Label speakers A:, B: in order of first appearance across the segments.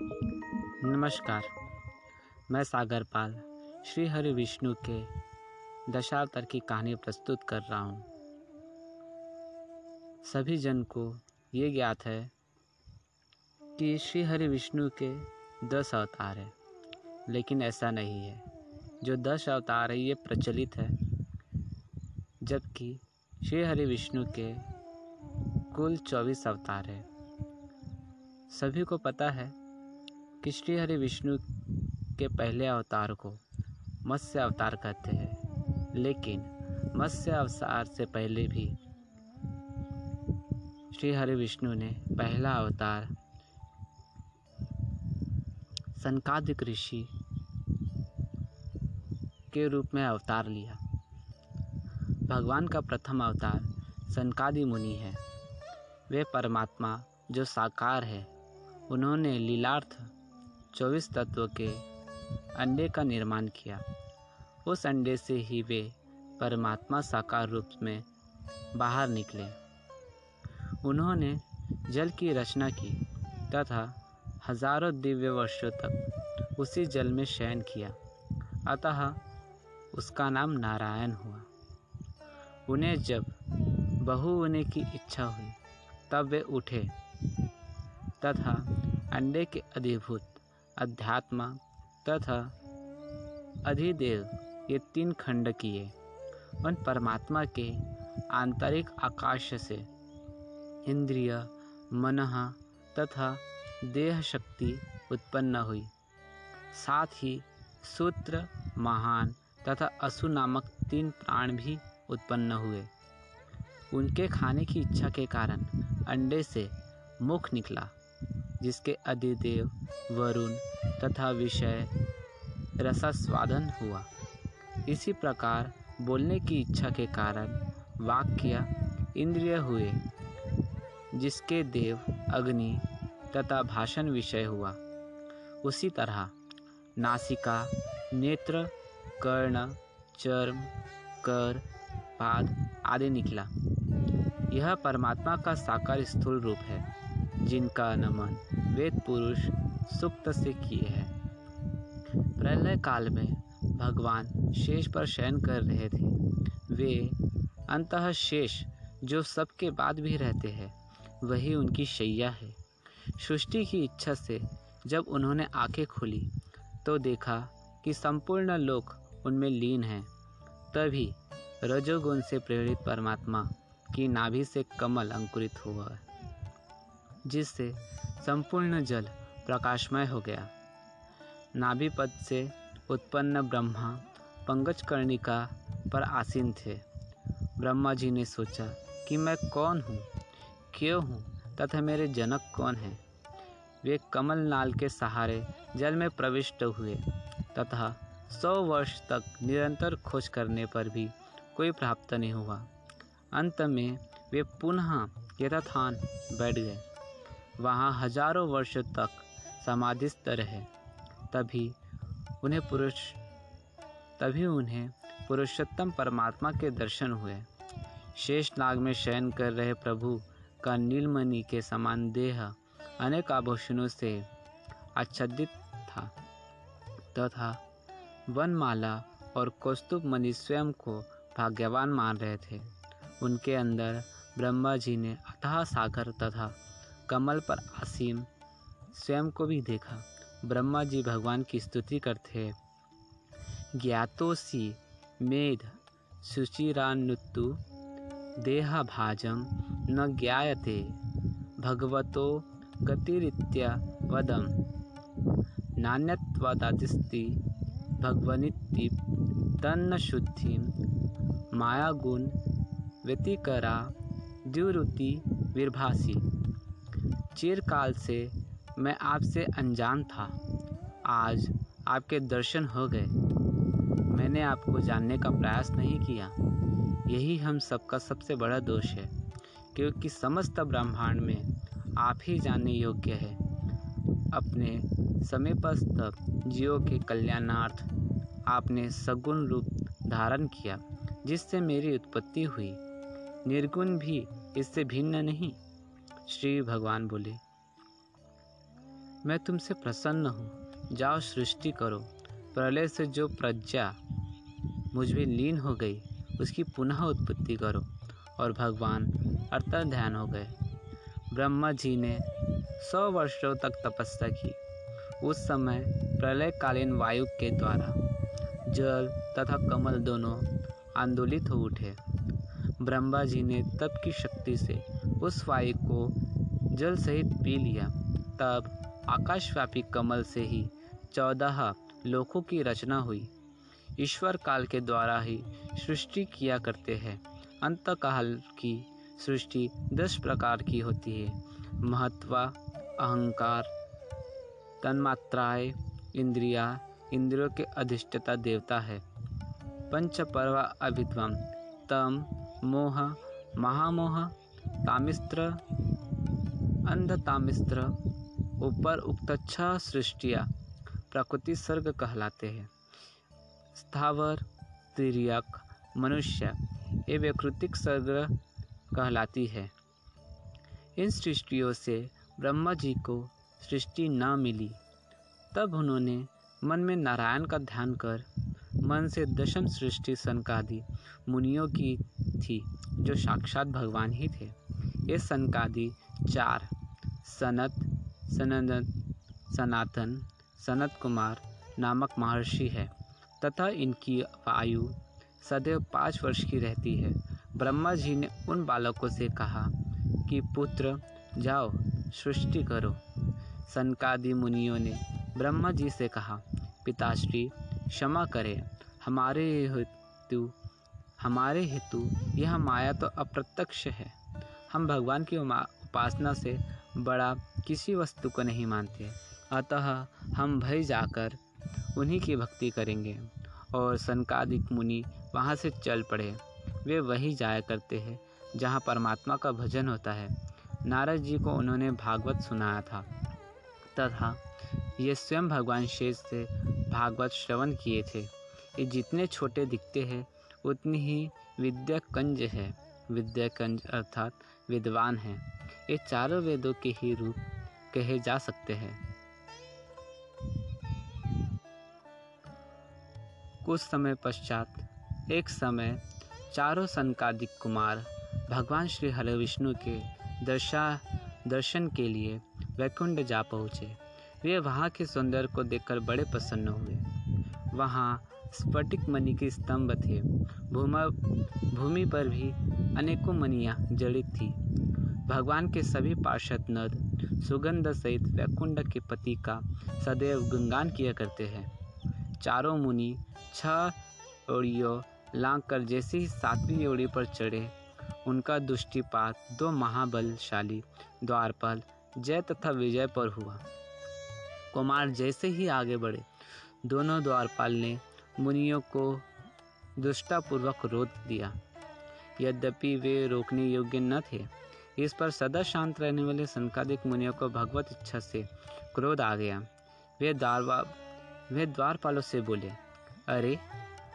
A: नमस्कार, मैं सागर पाल, श्री हरि विष्णु के दशावतार की कहानी प्रस्तुत कर रहा हूँ। सभी जन को ये ज्ञात है कि श्री हरि विष्णु के दस अवतार हैं, लेकिन ऐसा नहीं है। जो दस अवतार है, ये प्रचलित है, जबकि श्री हरि विष्णु के कुल चौबीस अवतार है। सभी को पता है श्री हरि विष्णु के पहले अवतार को मत्स्य अवतार कहते हैं। लेकिन मत्स्य अवतार से पहले भी श्री हरि विष्णु ने पहला अवतार सनकादिक ऋषि के रूप में अवतार लिया। भगवान का प्रथम अवतार सनकादि मुनि है। वे परमात्मा जो साकार है, उन्होंने लीलार्थ चौबीस तत्व के अंडे का निर्माण किया। उस अंडे से ही वे परमात्मा साकार रूप में बाहर निकले। उन्होंने जल की रचना की तथा हज़ारों दिव्य वर्षों तक उसी जल में शयन किया। अतः उसका नाम नारायण हुआ। उन्हें जब बहु होने की इच्छा हुई, तब वे उठे तथा अंडे के अधिभूत अध्यात्म तथा अधिदेव ये तीन खंड किए। उन परमात्मा के आंतरिक आकाश से इंद्रिय, मन तथा देह शक्ति उत्पन्न हुई। साथ ही सूत्र, महान तथा असु नामक तीन प्राण भी उत्पन्न हुए। उनके खाने की इच्छा के कारण अंडे से मुख निकला। जिसके अधिदेव वरुण तथा विषय रसास्वादन हुआ। इसी प्रकार बोलने की इच्छा के कारण वाक्य इंद्रिय हुए, जिसके देव अग्नि तथा भाषण विषय हुआ। उसी तरह नासिका, नेत्र, कर्ण, चर्म, कर, पाद आदि निकला। यह परमात्मा का साकार स्थूल रूप है। जिनका नमन वेद पुरुष सुक्त से किए हैं। प्रलय काल में भगवान शेष पर शयन कर रहे थे। वे अंत शेष जो सबके बाद भी रहते हैं, वही उनकी शैया है। सृष्टि की इच्छा से जब उन्होंने आँखें खोली तो देखा कि संपूर्ण लोक उनमें लीन है। तभी रजोगुण से प्रेरित परमात्मा की नाभि से कमल अंकुरित हुआ। जिससे संपूर्ण जल प्रकाशमय हो गया। नाभि पद से उत्पन्न ब्रह्मा पंकज कर्णिका पर आसीन थे। ब्रह्मा जी ने सोचा कि मैं कौन हूँ? क्यों हूँ? तथा मेरे जनक कौन हैं? वे कमल नाल के सहारे जल में प्रविष्ट हुए तथा सौ वर्ष तक निरंतर खोज करने पर भी कोई प्राप्त नहीं हुआ। अंत में वे पुनः यथाथान बैठ गए। वहाँ हज़ारों वर्षों तक समाधिस्थ रहे। तभी उन्हें पुरुष, तभी उन्हें पुरुषोत्तम परमात्मा के दर्शन हुए। शेष नाग में शयन कर रहे प्रभु का नीलमणि के समान देह अनेक आभूषणों से आच्छादित था, तथा वनमाला और कौस्तुभ मणि स्वयं को भाग्यवान मान रहे थे। उनके अंदर ब्रह्मा जी ने अथाह सागर तथा कमल पर आसीम स्वयं को भी देखा। ब्रह्मा जी भगवान की स्तुति करते। हैं ज्ञातोसी मेध शुचिरानुत्तु देहाभाजम न ज्ञायते भगवतो गतिरित्या वदम नान्यत्वादादिस्ति भगवनिति तन्न शुद्धि मायागुण व्यतिकरा द्युरुति विर्भासी चिरकाल से मैं आपसे अनजान था। आज आपके दर्शन हो गए। मैंने आपको जानने का प्रयास नहीं किया। यही हम सबका सबसे बड़ा दोष है, क्योंकि समस्त ब्रह्मांड में आप ही जानने योग्य है। अपने समय समीपस्थ जीवों के कल्याणार्थ आपने सगुण रूप धारण किया, जिससे मेरी उत्पत्ति हुई। निर्गुण भी इससे भिन्न नहीं। श्री भगवान बोले, मैं तुमसे प्रसन्न हूँ। जाओ सृष्टि करो। प्रलय से जो प्रज्ञा मुझमें लीन हो गई, उसकी पुनः उत्पत्ति करो। और भगवान अर्थात ध्यान हो गए। ब्रह्मा जी ने सौ वर्षों तक तपस्या की। उस समय प्रलयकालीन वायु के द्वारा जल तथा कमल दोनों आंदोलित हो उठे। ब्रह्मा जी ने तप की शक्ति से उस वायु को जल सहित पी लिया। तब आकाशव्यापी कमल से ही चौदह लोकों की रचना हुई। ईश्वर काल के द्वारा ही सृष्टि किया करते हैं। अंत काल की सृष्टि दस प्रकार की होती है। महत्वा, अहंकार तन्मात्राएँ इंद्रिया, इंद्रियों के अधिष्ठता देवता है। पंच पर्व अभिद्वम तम, मोह, महामोह तामिस्त्र अंध तामिस्त्र ऊपर उक्त छह सृष्टिया, प्रकृति सर्ग कहलाते हैं। स्थावर तिरक मनुष्य, ये विकृतिक सर्ग कहलाती है। इन सृष्टियों से ब्रह्मा जी को सृष्टि न मिली। तब उन्होंने मन में नारायण का ध्यान कर मन से दशम सृष्टि सनकादि मुनियों की थी, जो साक्षात भगवान ही थे। ये सनकादि चार, सनत सनंदन सनातन, सनत कुमार नामक महर्षि है। तथा इनकी आयु सदैव पाँच वर्ष की रहती है। ब्रह्मा जी ने उन बालकों से कहा कि, पुत्र, जाओ, सृष्टि करो। सनकादि मुनियों ने ब्रह्मा जी से कहा, पिताश्री, क्षमा करें। हमारे हेतु हमारे हेतु यह माया तो अप्रत्यक्ष है। हम भगवान की उपासना से बड़ा किसी वस्तु को नहीं मानते। अतः हम भय जाकर उन्हीं की भक्ति करेंगे और सनकादिक मुनि वहाँ से चल पड़े। वे वही जाया करते हैं, जहाँ परमात्मा का भजन होता है। नारद जी को उन्होंने भागवत सुनाया था। तथा ये स्वयं भगवान शेष से भागवत श्रवण किए थे। ये जितने छोटे दिखते हैं, उतनी ही विद्या कंज है। विद्या कंज अर्थात विद्वान है। ये चारों वेदों के ही रूप कहे जा सकते हैं। कुछ समय पश्चात, एक समय चारों संकादिक कुमार भगवान श्री हरे विष्णु के दर्शा, दर्शन के लिए वैकुंठ जा पहुँचे। वे वहाँ के सौंदर्य को देखकर बड़े प्रसन्न हुए। वहाँ स्फटिक मणि के स्तंभ थे। भूमा भूमि पर भी अनेकों मनियाँ जड़ित थी। भगवान के सभी पार्षद नद, सुगंध सहित वैकुंड के पति का सदैव गुणगान किया करते हैं। चारों मुनि छह ओड़ियों लांग कर जैसे ही सातवीं ओड़ी पर चढ़े, उनका दुष्टिपात दो महाबलशाली द्वारपाल जय तथा विजय पर हुआ। कुमार जैसे ही आगे बढ़े दोनों द्वारपाल ने मुनियों को दुष्टापूर्वक रोक दिया। यद्यपि वे रोकने योग्य न थे, इस पर सदा शांत रहने वाले संकादिक मुनियों को भगवत इच्छा से क्रोध आ गया। वे द्वारवा, वे द्वारपालों से बोले, अरे,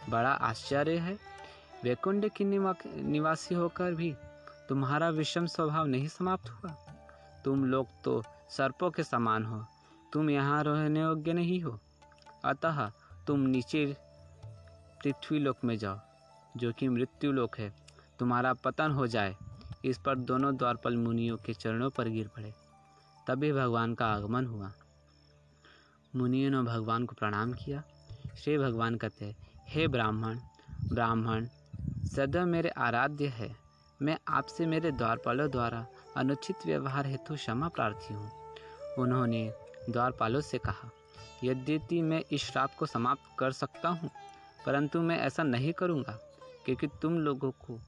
A: बड़ा आश्चर्य है। वैकुंड की निवासी होकर भी तुम्हारा विषम स्वभाव नहीं समाप्त हुआ। तुम लोग तो सर्पों के समान हो। तुम यहाँ रहने योग्य नहीं हो। अतः तुम नीचे पृथ्वी लोक में जाओ, जो कि मृत्यु लोक है। तुम्हारा पतन हो जाए, इस पर दोनों द्वारपाल मुनियों के चरणों पर गिर पड़े। तभी भगवान का आगमन हुआ। मुनियों ने भगवान को प्रणाम किया। श्री भगवान कहते हे ब्राह्मण ब्राह्मण सदैव मेरे आराध्य है। मैं आपसे मेरे द्वारपालों द्वारा अनुचित व्यवहार हेतु क्षमा प्रार्थी हूँ। उन्होंने द्वारपालों से कहा यद्यपि मैं इस श्राप को समाप्त कर सकता हूँ, परंतु मैं ऐसा नहीं करूँगा, क्योंकि तुम लोगों को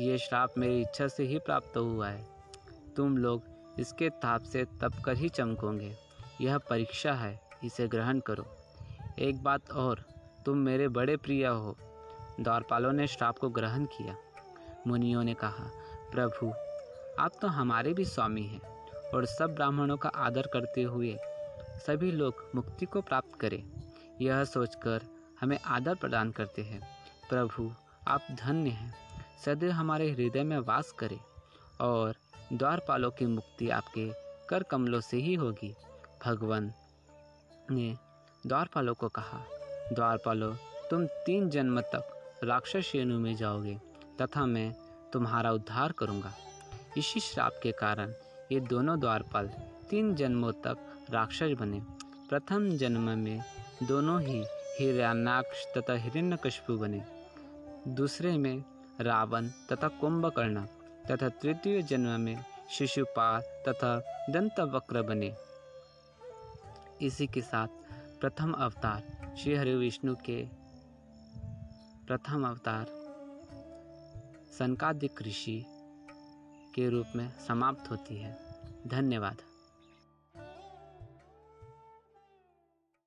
A: ये श्राप मेरी इच्छा से ही प्राप्त हुआ है। तुम लोग इसके ताप से तप कर ही चमकोगे। यह परीक्षा है, इसे ग्रहण करो। एक बात और, तुम मेरे बड़े प्रिय हो। द्वारपालों ने श्राप को ग्रहण किया। मुनियों ने कहा, प्रभु, आप तो हमारे भी स्वामी हैं, और सब ब्राह्मणों का आदर करते हुए सभी लोग मुक्ति को प्राप्त करें। यह सोचकर हमें आदर प्रदान करते हैं। प्रभु, आप धन्य हैं। सदैव हमारे हृदय में वास करें और द्वारपालों की मुक्ति आपके कर कमलों से ही होगी। भगवान ने द्वारपालों को कहा, द्वारपालों, तुम तीन जन्म तक राक्षस येनु में जाओगे, तथा मैं तुम्हारा उद्धार करूँगा। इसी श्राप के कारण ये दोनों द्वारपाल तीन जन्मों तक राक्षस बने। प्रथम जन्म में दोनों ही हिरण्याक्ष तथा हिरण्यकशिपु बने। दूसरे में रावण तथा कुंभकर्ण तथा तृतीय जन्म में शिशुपाल तथा दंतवक्र बने। इसी के साथ प्रथम अवतार श्री हरि विष्णु के प्रथम अवतार सनकादिक ऋषि के रूप में समाप्त होती है। धन्यवाद।